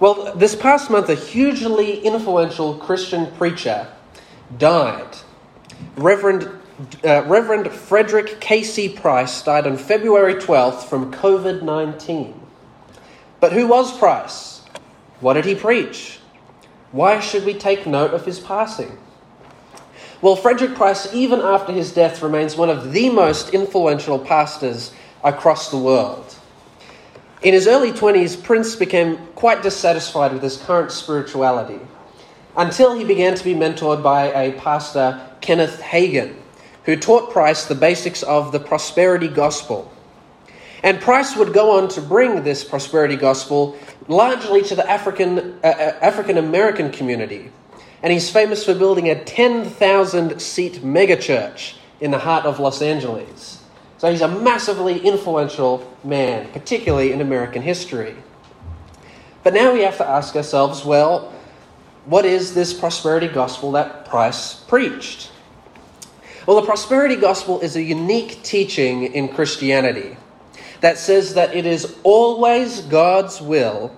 Well, this past month, a hugely influential Christian preacher died. Reverend, uh, Reverend Frederick K.C. Price died on February 12th from COVID 19. But who was Price? What did he preach? Why should we take note of his passing? Well, Frederick Price, even after his death, remains one of the most influential pastors across the world. In his early 20s, Price became quite dissatisfied with his current spirituality until he began to be mentored by a pastor, Kenneth Hagin, who taught Price the basics of the prosperity gospel. And Price would go on to bring this prosperity gospel largely to the African, uh, uh African American community. And he's famous for building a 10,000 seat megachurch in the heart of Los Angeles. So he's a massively influential man, particularly in American history. But now we have to ask ourselves well, what is this prosperity gospel that Price preached? Well, the prosperity gospel is a unique teaching in Christianity that says that it is always God's will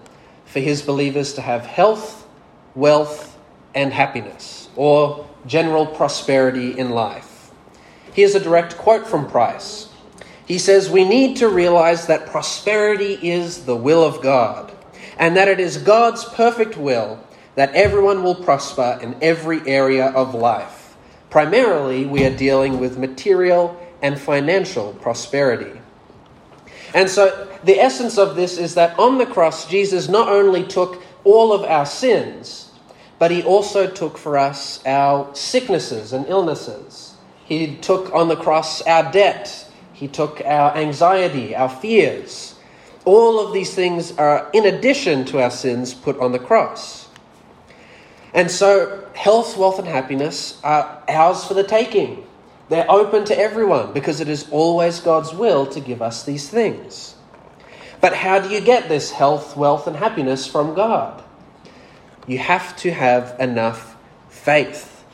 for his believers to have health, wealth, and happiness, or general prosperity in life. Here's a direct quote from Price. He says, We need to realize that prosperity is the will of God, and that it is God's perfect will that everyone will prosper in every area of life. Primarily, we are dealing with material and financial prosperity. And so, the essence of this is that on the cross, Jesus not only took all of our sins, but he also took for us our sicknesses and illnesses. He took on the cross our debt, he took our anxiety, our fears. All of these things are in addition to our sins put on the cross. And so, health, wealth, and happiness are ours for the taking. They're open to everyone because it is always God's will to give us these things. But how do you get this health, wealth, and happiness from God? You have to have enough faith.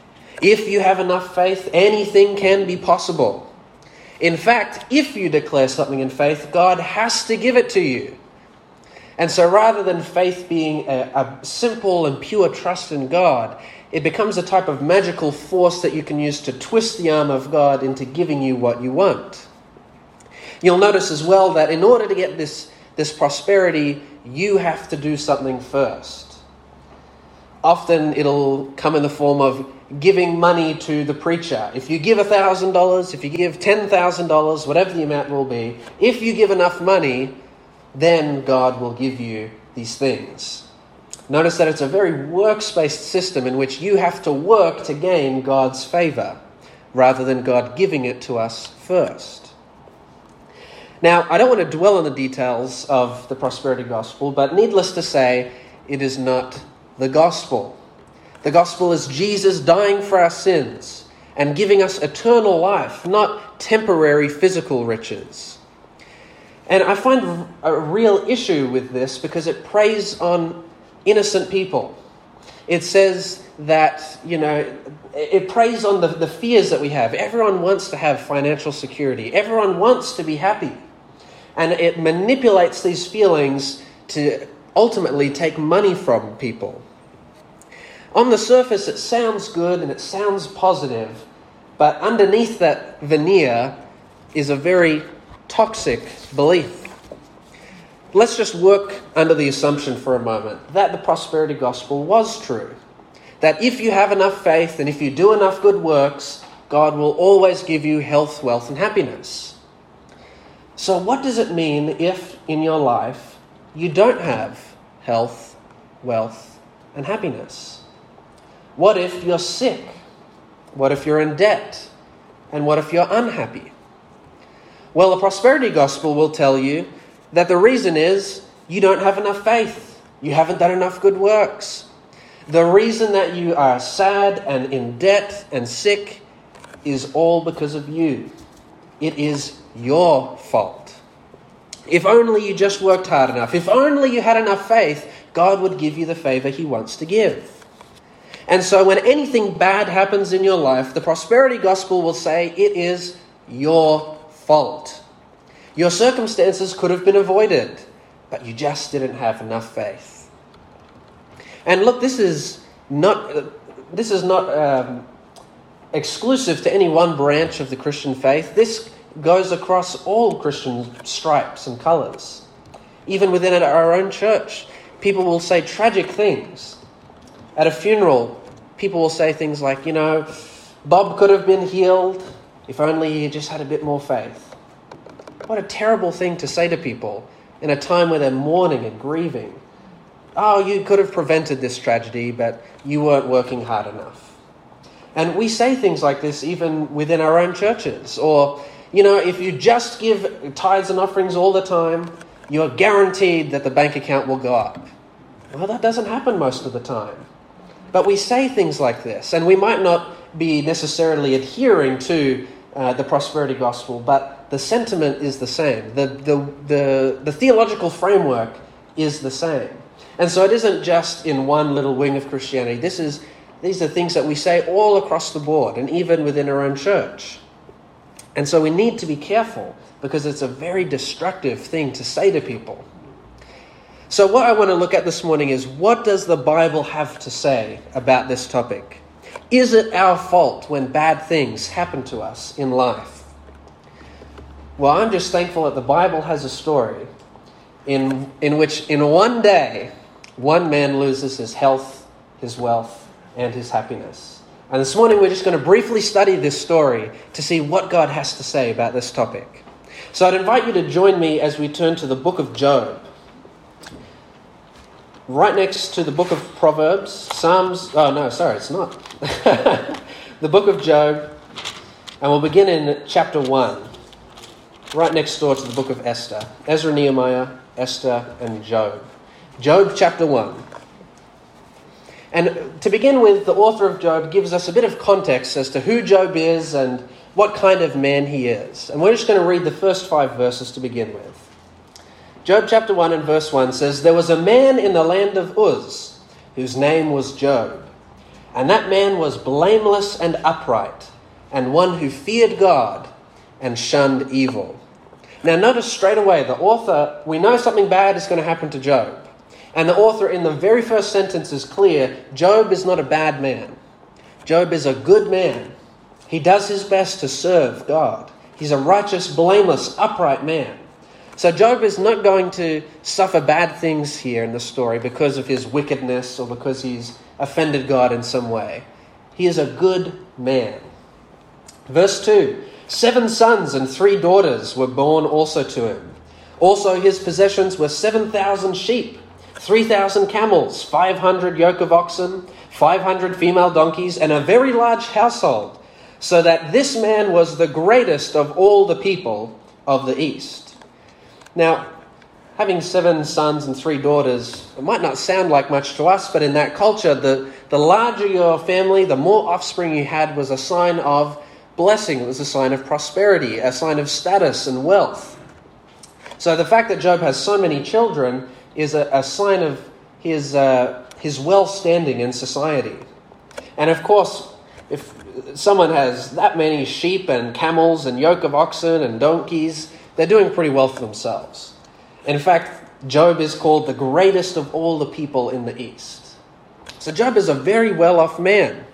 If you have enough faith, anything can be possible. In fact, if you declare something in faith, God has to give it to you. And so rather than faith being a, a, simple and pure trust in God, it becomes a type of magical force that you can use to twist the arm of God into giving you what you want. You'll notice as well that in order to get this, this prosperity, you have to do something first. Often it'll come in the form of giving money to the preacher. If you give $1,000, if you give $10,000, whatever the amount will be, if you give enough money, then God will give you these things. Notice that it's a very works based system in which you have to work to gain God's favor rather than God giving it to us first. Now, I don't want to dwell on the details of the prosperity gospel, but needless to say, it is not the gospel. The gospel is Jesus dying for our sins and giving us eternal life, not temporary physical riches. And I find a real issue with this because it preys on innocent people. It says that, you know, it preys on the, the fears that we have. Everyone wants to have financial security, everyone wants to be happy. And it manipulates these feelings to ultimately take money from people. On the surface, it sounds good and it sounds positive, but underneath that veneer is a very toxic belief. Let's just work under the assumption for a moment that the prosperity gospel was true. That if you have enough faith and if you do enough good works, God will always give you health, wealth, and happiness. So, what does it mean if in your life you don't have health, wealth, and happiness? What if you're sick? What if you're in debt? And what if you're unhappy? Well, the prosperity gospel will tell you that the reason is you don't have enough faith. You haven't done enough good works. The reason that you are sad and in debt and sick is all because of you. It is your fault. If only you just worked hard enough, if only you had enough faith, God would give you the favor He wants to give. And so, when anything bad happens in your life, the prosperity gospel will say it is your fault. Your circumstances could have been avoided, but you just didn't have enough faith. And look, this is not, this is not um, exclusive to any one branch of the Christian faith. This goes across all Christian stripes and colours. Even within our own church, people will say tragic things. At a funeral, people will say things like, you know, Bob could have been healed if only he just had a bit more faith. What a terrible thing to say to people in a time where they're mourning and grieving. Oh, you could have prevented this tragedy, but you weren't working hard enough. And we say things like this even within our own churches. Or, you know, if you just give tithes and offerings all the time, you're guaranteed that the bank account will go up. Well, that doesn't happen most of the time. But we say things like this, and we might not be necessarily adhering to uh, the prosperity gospel, but the sentiment is the same. The, the, the, the theological framework is the same. And so it isn't just in one little wing of Christianity. This is, these are things that we say all across the board, and even within our own church. And so we need to be careful because it's a very destructive thing to say to people. So, what I want to look at this morning is what does the Bible have to say about this topic? Is it our fault when bad things happen to us in life? Well, I'm just thankful that the Bible has a story in, in which, in one day, one man loses his health, his wealth, and his happiness. And this morning, we're just going to briefly study this story to see what God has to say about this topic. So, I'd invite you to join me as we turn to the book of Job right next to the book of Proverbs, Psalms. Oh, no, sorry, it's not. the book of Job, and we'll begin in chapter 1, right next door to the book of Esther. Ezra, Nehemiah, Esther, and Job. Job chapter 1. And to begin with, the author of Job gives us a bit of context as to who Job is and what kind of man he is. And we're just going to read the first five verses to begin with. Job chapter 1 and verse 1 says, There was a man in the land of Uz whose name was Job. And that man was blameless and upright, and one who feared God and shunned evil. Now, notice straight away the author, we know something bad is going to happen to Job. And the author, in the very first sentence, is clear Job is not a bad man. Job is a good man. He does his best to serve God. He's a righteous, blameless, upright man. So Job is not going to suffer bad things here in the story because of his wickedness or because he's offended God in some way. He is a good man. Verse 2 Seven sons and three daughters were born also to him. Also, his possessions were 7,000 sheep, 3,000 camels, 500 yoke of oxen, 500 female donkeys, and a very large household, so that this man was the greatest of all the people of the East. Now, having seven sons and three daughters, it might not sound like much to us, but in that culture, the, the larger your family, the more offspring you had was a sign of blessing, it was a sign of prosperity, a sign of status and wealth. So the fact that Job has so many children is a, a sign of his, uh, his well standing in society. And of course, if someone has that many sheep and camels and yoke of oxen and donkeys, they're doing pretty well for themselves. In fact, Job is called the greatest of all the people in the East. So Job is a very well off man.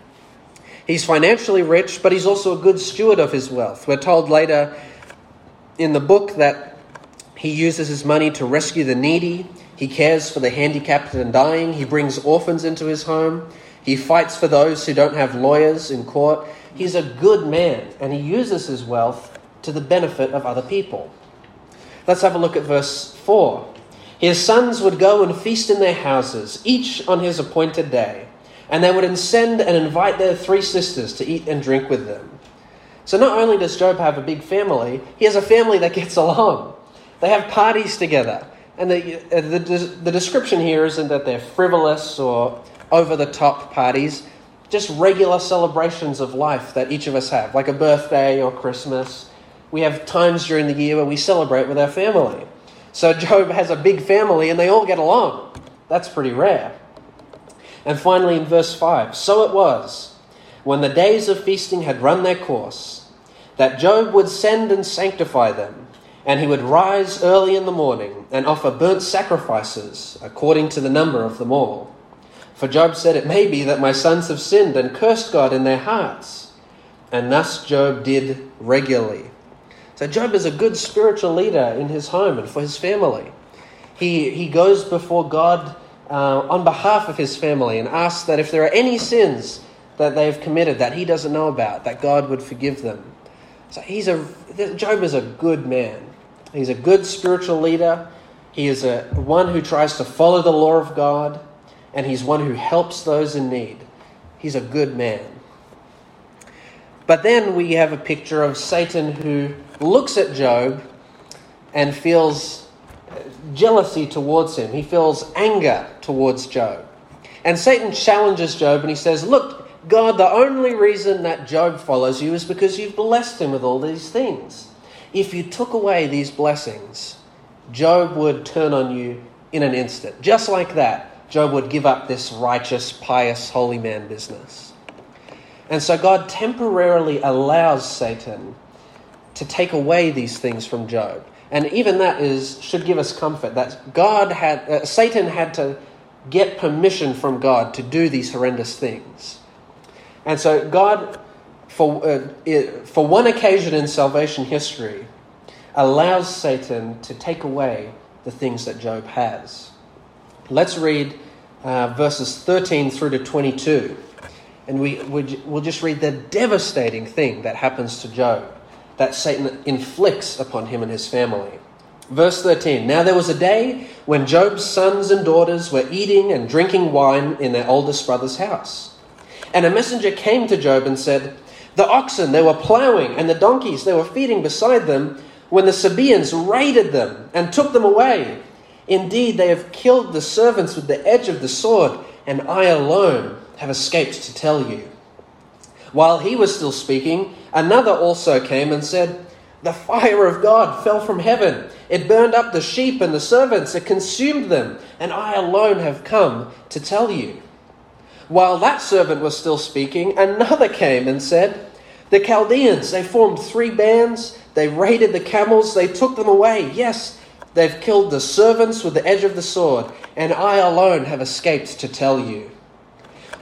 He's financially rich, but he's also a good steward of his wealth. We're told later in the book that he uses his money to rescue the needy, he cares for the handicapped and dying, he brings orphans into his home, he fights for those who don't have lawyers in court. He's a good man, and he uses his wealth to the benefit of other people. Let's have a look at verse 4. His sons would go and feast in their houses, each on his appointed day, and they would send and invite their three sisters to eat and drink with them. So not only does Job have a big family, he has a family that gets along. They have parties together. And the, uh, the, the description here isn't that they're frivolous or over the top parties, just regular celebrations of life that each of us have, like a birthday or Christmas we have times during the year where we celebrate with our family. So Job has a big family and they all get along. That's pretty rare. And finally, in verse 5 So it was, when the days of feasting had run their course, that Job would send and sanctify them, and he would rise early in the morning and offer burnt sacrifices according to the number of them all. For Job said, It may be that my sons have sinned and cursed God in their hearts. And thus Job did regularly. So Job is a good spiritual leader in his home and for his family. He, he goes before God uh, on behalf of his family and asks that if there are any sins that they've committed that he doesn't know about, that God would forgive them. So he's a Job is a good man. He's a good spiritual leader. He is a one who tries to follow the law of God, and he's one who helps those in need. He's a good man. But then we have a picture of Satan who looks at Job and feels jealousy towards him. He feels anger towards Job. And Satan challenges Job and he says, Look, God, the only reason that Job follows you is because you've blessed him with all these things. If you took away these blessings, Job would turn on you in an instant. Just like that, Job would give up this righteous, pious, holy man business. And so God temporarily allows Satan to take away these things from Job. And even that is should give us comfort that God had uh, Satan had to get permission from God to do these horrendous things. And so God for uh, for one occasion in salvation history allows Satan to take away the things that Job has. Let's read uh, verses 13 through to 22. And we, we'll just read the devastating thing that happens to Job that Satan inflicts upon him and his family. Verse 13 Now there was a day when Job's sons and daughters were eating and drinking wine in their oldest brother's house. And a messenger came to Job and said, The oxen they were ploughing and the donkeys they were feeding beside them when the Sabaeans raided them and took them away. Indeed, they have killed the servants with the edge of the sword, and I alone have escaped to tell you. While he was still speaking, another also came and said, The fire of God fell from heaven. It burned up the sheep and the servants, it consumed them, and I alone have come to tell you. While that servant was still speaking, another came and said, The Chaldeans, they formed three bands, they raided the camels, they took them away. Yes, they've killed the servants with the edge of the sword, and I alone have escaped to tell you.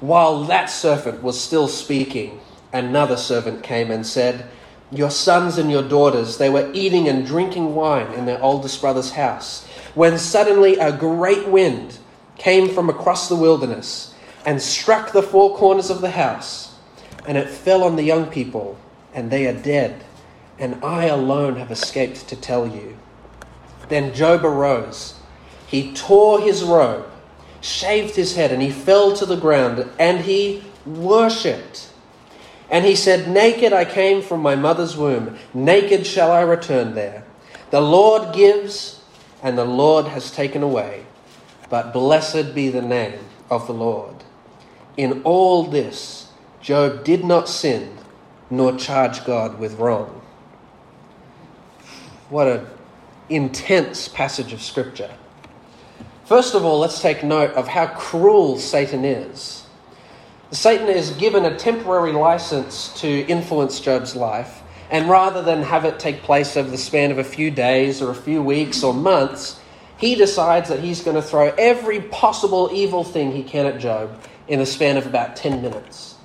While that servant was still speaking, another servant came and said, Your sons and your daughters, they were eating and drinking wine in their oldest brother's house, when suddenly a great wind came from across the wilderness and struck the four corners of the house, and it fell on the young people, and they are dead, and I alone have escaped to tell you. Then Job arose. He tore his robe shaved his head, and he fell to the ground, and he worshipped. And he said, Naked I came from my mother's womb, naked shall I return there. The Lord gives, and the Lord has taken away. But blessed be the name of the Lord. In all this, Job did not sin, nor charge God with wrong. What an intense passage of Scripture. First of all, let's take note of how cruel Satan is. Satan is given a temporary license to influence Job's life, and rather than have it take place over the span of a few days or a few weeks or months, he decides that he's going to throw every possible evil thing he can at Job in the span of about 10 minutes.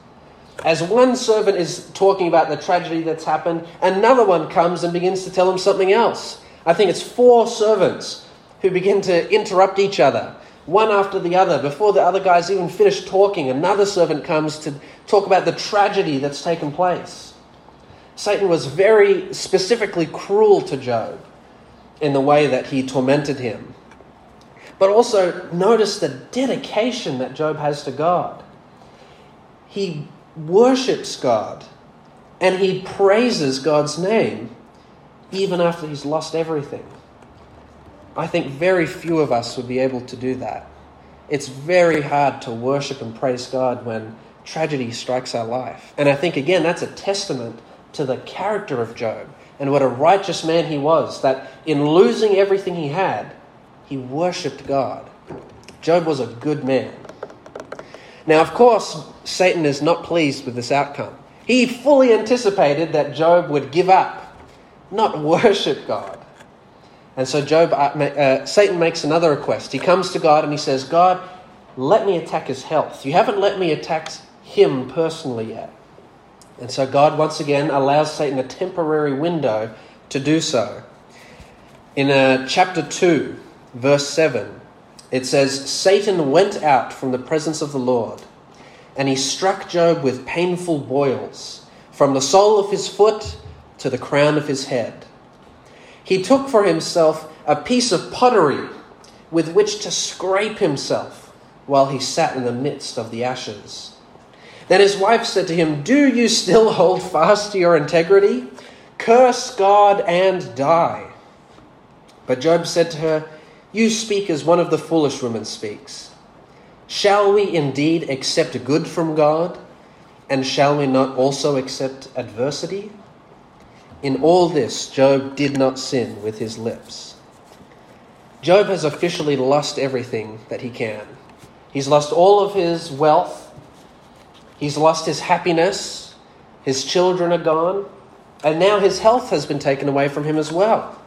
As one servant is talking about the tragedy that's happened, another one comes and begins to tell him something else. I think it's four servants who begin to interrupt each other, one after the other. Before the other guys even finish talking, another servant comes to talk about the tragedy that's taken place. Satan was very specifically cruel to Job in the way that he tormented him. But also notice the dedication that Job has to God. He worships God and he praises God's name even after he's lost everything. I think very few of us would be able to do that. It's very hard to worship and praise God when tragedy strikes our life. And I think, again, that's a testament to the character of Job and what a righteous man he was, that in losing everything he had, he worshipped God. Job was a good man. Now, of course, Satan is not pleased with this outcome. He fully anticipated that Job would give up, not worship God. And so Job, uh, uh, Satan makes another request. He comes to God and he says, God, let me attack his health. You haven't let me attack him personally yet. And so God once again allows Satan a temporary window to do so. In uh, chapter 2, verse 7, it says, Satan went out from the presence of the Lord, and he struck Job with painful boils, from the sole of his foot to the crown of his head. He took for himself a piece of pottery with which to scrape himself while he sat in the midst of the ashes. Then his wife said to him, Do you still hold fast to your integrity? Curse God and die. But Job said to her, You speak as one of the foolish women speaks. Shall we indeed accept good from God? And shall we not also accept adversity? In all this, Job did not sin with his lips. Job has officially lost everything that he can. He's lost all of his wealth, he's lost his happiness, his children are gone, and now his health has been taken away from him as well.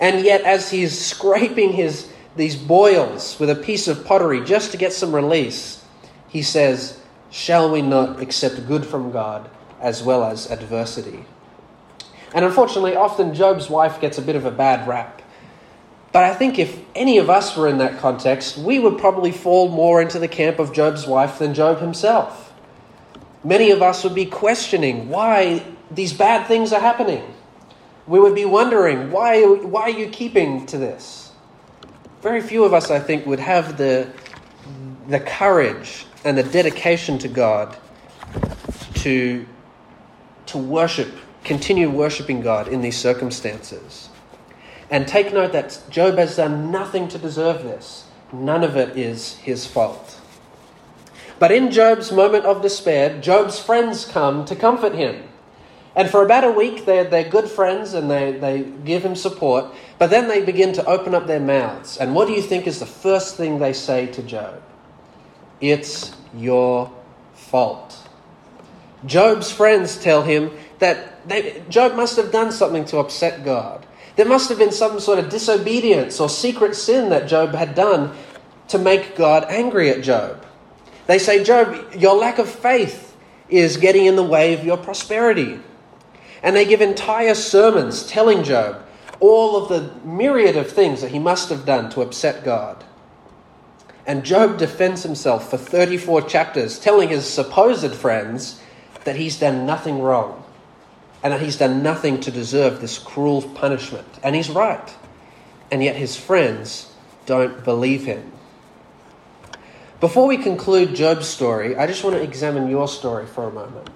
And yet, as he's scraping his, these boils with a piece of pottery just to get some release, he says, Shall we not accept good from God as well as adversity? And unfortunately, often Job's wife gets a bit of a bad rap. But I think if any of us were in that context, we would probably fall more into the camp of Job's wife than Job himself. Many of us would be questioning why these bad things are happening. We would be wondering, why, why are you keeping to this? Very few of us, I think, would have the, the courage and the dedication to God to, to worship continue worshipping God in these circumstances. And take note that Job has done nothing to deserve this. None of it is his fault. But in Job's moment of despair, Job's friends come to comfort him. And for about a week, they're, they're good friends and they, they give him support. But then they begin to open up their mouths. And what do you think is the first thing they say to Job? It's your fault. Job's friends tell him that they, Job must have done something to upset God. There must have been some sort of disobedience or secret sin that Job had done to make God angry at Job. They say, Job, your lack of faith is getting in the way of your prosperity. And they give entire sermons telling Job all of the myriad of things that he must have done to upset God. And Job defends himself for 34 chapters, telling his supposed friends that he's done nothing wrong and that he's done nothing to deserve this cruel punishment. And he's right. And yet his friends don't believe him. Before we conclude Job's story, I just want to examine your story for a moment.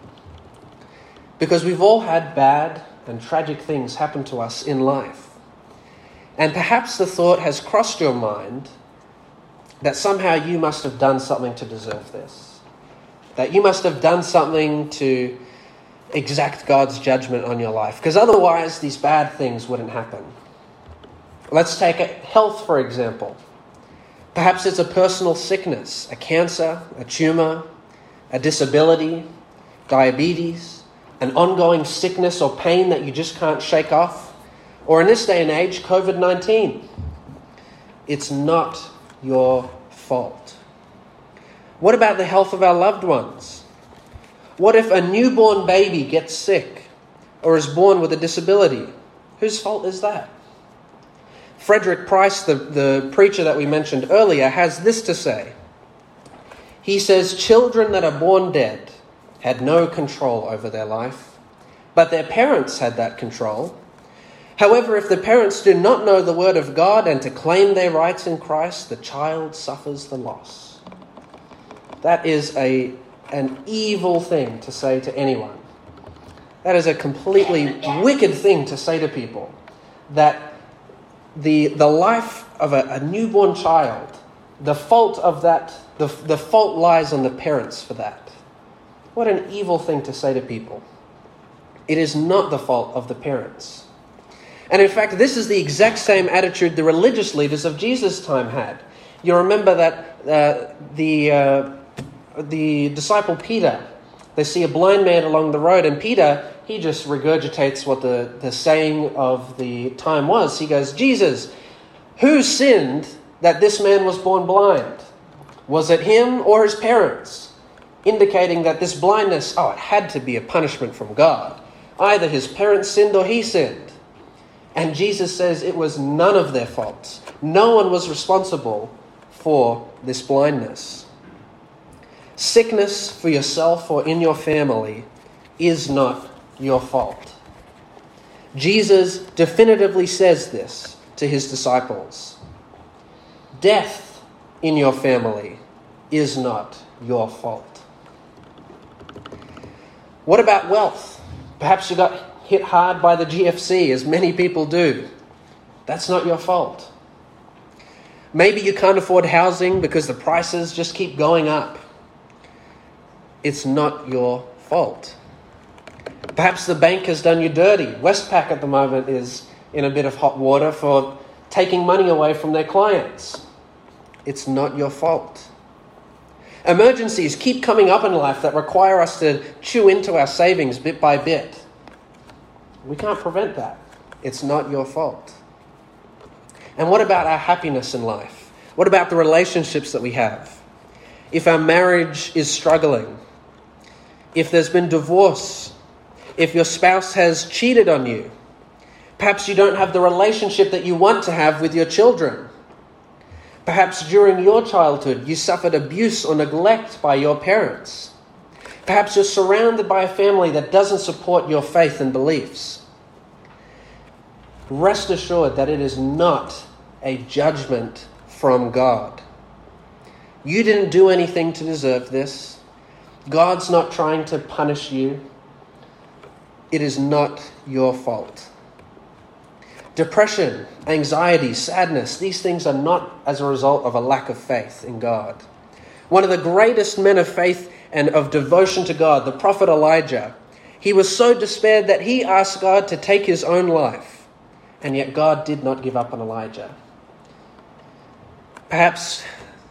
Because we've all had bad and tragic things happen to us in life. And perhaps the thought has crossed your mind that somehow you must have done something to deserve this. That you must have done something to exact God's judgment on your life, because otherwise these bad things wouldn't happen. Let's take health, for example. Perhaps it's a personal sickness, a cancer, a tumor, a disability, diabetes, an ongoing sickness or pain that you just can't shake off, or in this day and age, COVID 19. It's not your fault. What about the health of our loved ones? What if a newborn baby gets sick or is born with a disability? Whose fault is that? Frederick Price, the, the preacher that we mentioned earlier, has this to say. He says, Children that are born dead had no control over their life, but their parents had that control. However, if the parents do not know the word of God and to claim their rights in Christ, the child suffers the loss. That is a an evil thing to say to anyone. That is a completely wicked thing to say to people. That the, the life of a, a newborn child, the fault of that, the, the fault lies on the parents for that. What an evil thing to say to people. It is not the fault of the parents. And in fact, this is the exact same attitude the religious leaders of Jesus' time had. You remember that uh, the, uh, the disciple Peter. They see a blind man along the road, and Peter, he just regurgitates what the, the saying of the time was. He goes, Jesus, who sinned that this man was born blind? Was it him or his parents? Indicating that this blindness, oh, it had to be a punishment from God. Either his parents sinned or he sinned. And Jesus says it was none of their faults. No one was responsible for this blindness. Sickness for yourself or in your family is not your fault. Jesus definitively says this to his disciples. Death in your family is not your fault. What about wealth? Perhaps you got hit hard by the GFC, as many people do. That's not your fault. Maybe you can't afford housing because the prices just keep going up. It's not your fault. Perhaps the bank has done you dirty. Westpac at the moment is in a bit of hot water for taking money away from their clients. It's not your fault. Emergencies keep coming up in life that require us to chew into our savings bit by bit. We can't prevent that. It's not your fault. And what about our happiness in life? What about the relationships that we have? If our marriage is struggling, if there's been divorce, if your spouse has cheated on you, perhaps you don't have the relationship that you want to have with your children. Perhaps during your childhood you suffered abuse or neglect by your parents. Perhaps you're surrounded by a family that doesn't support your faith and beliefs. Rest assured that it is not a judgment from God. You didn't do anything to deserve this. God's not trying to punish you. It is not your fault. Depression, anxiety, sadness, these things are not as a result of a lack of faith in God. One of the greatest men of faith and of devotion to God, the prophet Elijah, he was so despaired that he asked God to take his own life, and yet God did not give up on Elijah. Perhaps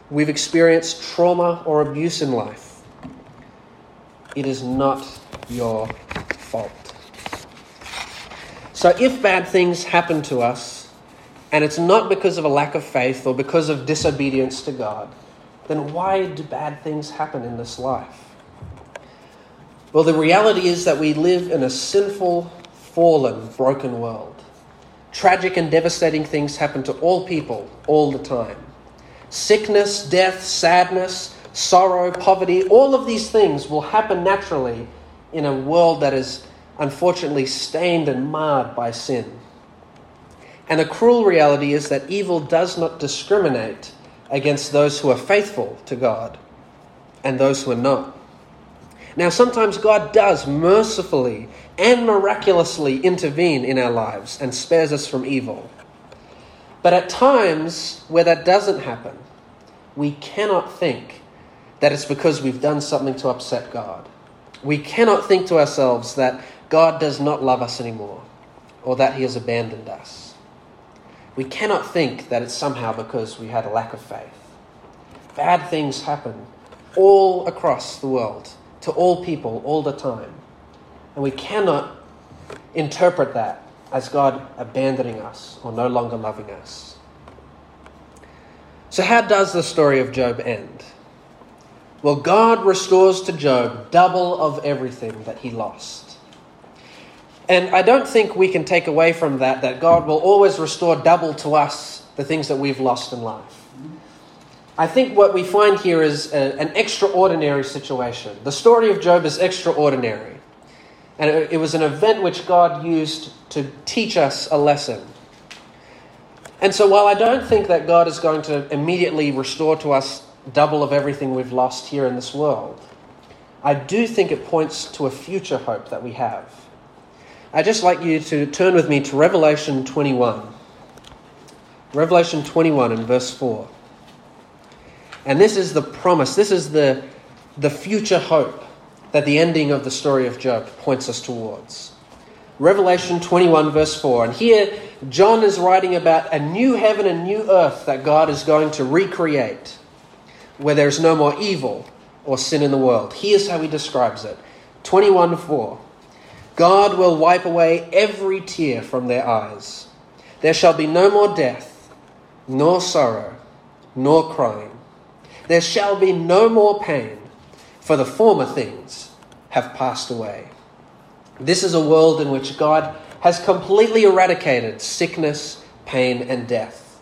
we've experienced trauma or abuse in life. It is not your fault. So if bad things happen to us, and it's not because of a lack of faith or because of disobedience to God, then why do bad things happen in this life? Well, the reality is that we live in a sinful, fallen, broken world. Tragic and devastating things happen to all people all the time. Sickness, death, sadness, sorrow, poverty, all of these things will happen naturally in a world that is unfortunately stained and marred by sin. And the cruel reality is that evil does not discriminate against those who are faithful to God and those who are not. Now, sometimes God does mercifully and miraculously intervene in our lives and spares us from evil. But at times where that doesn't happen, we cannot think that it's because we've done something to upset God. We cannot think to ourselves that God does not love us anymore or that he has abandoned us. We cannot think that it's somehow because we had a lack of faith. Bad things happen all across the world, to all people, all the time. And we cannot interpret that as God abandoning us or no longer loving us. So, how does the story of Job end? Well, God restores to Job double of everything that he lost. And I don't think we can take away from that that God will always restore double to us the things that we've lost in life. I think what we find here is a, an extraordinary situation. The story of Job is extraordinary. And it, it was an event which God used to teach us a lesson. And so while I don't think that God is going to immediately restore to us double of everything we've lost here in this world, I do think it points to a future hope that we have. I'd just like you to turn with me to Revelation 21. Revelation 21 and verse 4. And this is the promise, this is the, the future hope that the ending of the story of Job points us towards. Revelation 21, verse 4. And here, John is writing about a new heaven and new earth that God is going to recreate, where there's no more evil or sin in the world. Here's how he describes it 21 4. God will wipe away every tear from their eyes. There shall be no more death, nor sorrow, nor crying. There shall be no more pain, for the former things have passed away. This is a world in which God has completely eradicated sickness, pain, and death.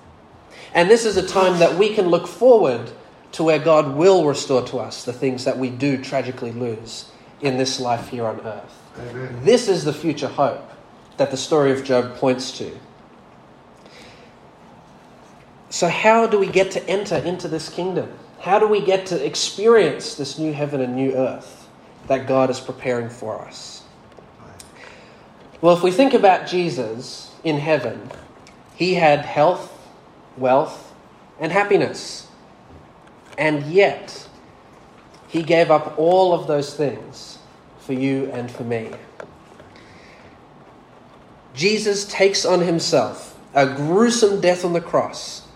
And this is a time that we can look forward to where God will restore to us the things that we do tragically lose in this life here on earth. Amen. This is the future hope that the story of Job points to. So, how do we get to enter into this kingdom? How do we get to experience this new heaven and new earth that God is preparing for us? Well, if we think about Jesus in heaven, he had health, wealth, and happiness. And yet, he gave up all of those things for you and for me. Jesus takes on himself a gruesome death on the cross,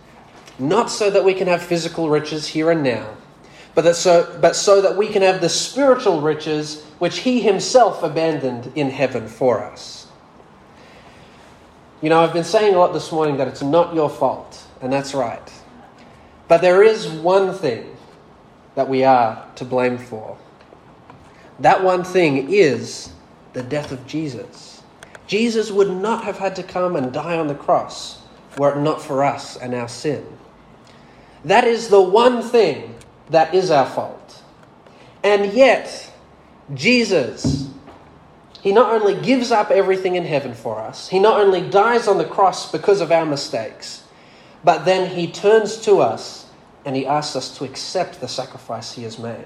not so that we can have physical riches here and now, but, that so, but so that we can have the spiritual riches which he himself abandoned in heaven for us. You know, I've been saying a lot this morning that it's not your fault, and that's right. But there is one thing that we are to blame for. That one thing is the death of Jesus. Jesus would not have had to come and die on the cross were it not for us and our sin. That is the one thing that is our fault. And yet, Jesus, He not only gives up everything in heaven for us, He not only dies on the cross because of our mistakes, but then He turns to us and He asks us to accept the sacrifice He has made.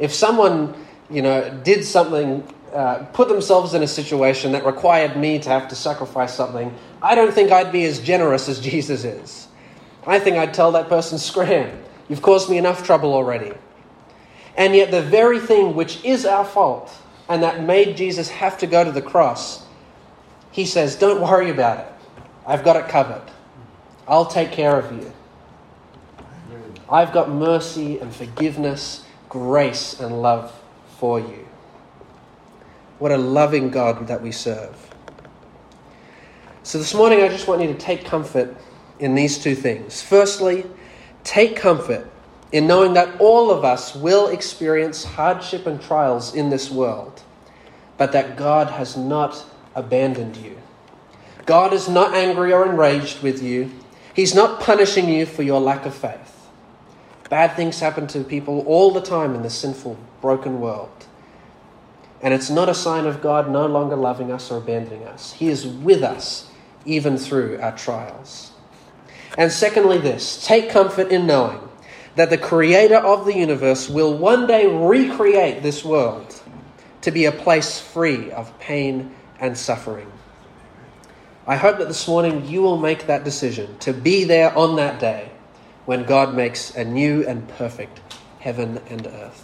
If someone, you know, did something, uh, put themselves in a situation that required me to have to sacrifice something, I don't think I'd be as generous as Jesus is. I think I'd tell that person, scram, you've caused me enough trouble already. And yet, the very thing which is our fault and that made Jesus have to go to the cross, he says, Don't worry about it. I've got it covered. I'll take care of you. I've got mercy and forgiveness grace and love for you. What a loving God that we serve. So, this morning, I just want you to take comfort in these two things. Firstly, take comfort in knowing that all of us will experience hardship and trials in this world, but that God has not abandoned you. God is not angry or enraged with you, He's not punishing you for your lack of faith. Bad things happen to people all the time in this sinful, broken world. And it's not a sign of God no longer loving us or abandoning us. He is with us even through our trials. And secondly, this take comfort in knowing that the creator of the universe will one day recreate this world to be a place free of pain and suffering. I hope that this morning you will make that decision to be there on that day when God makes a new and perfect heaven and earth.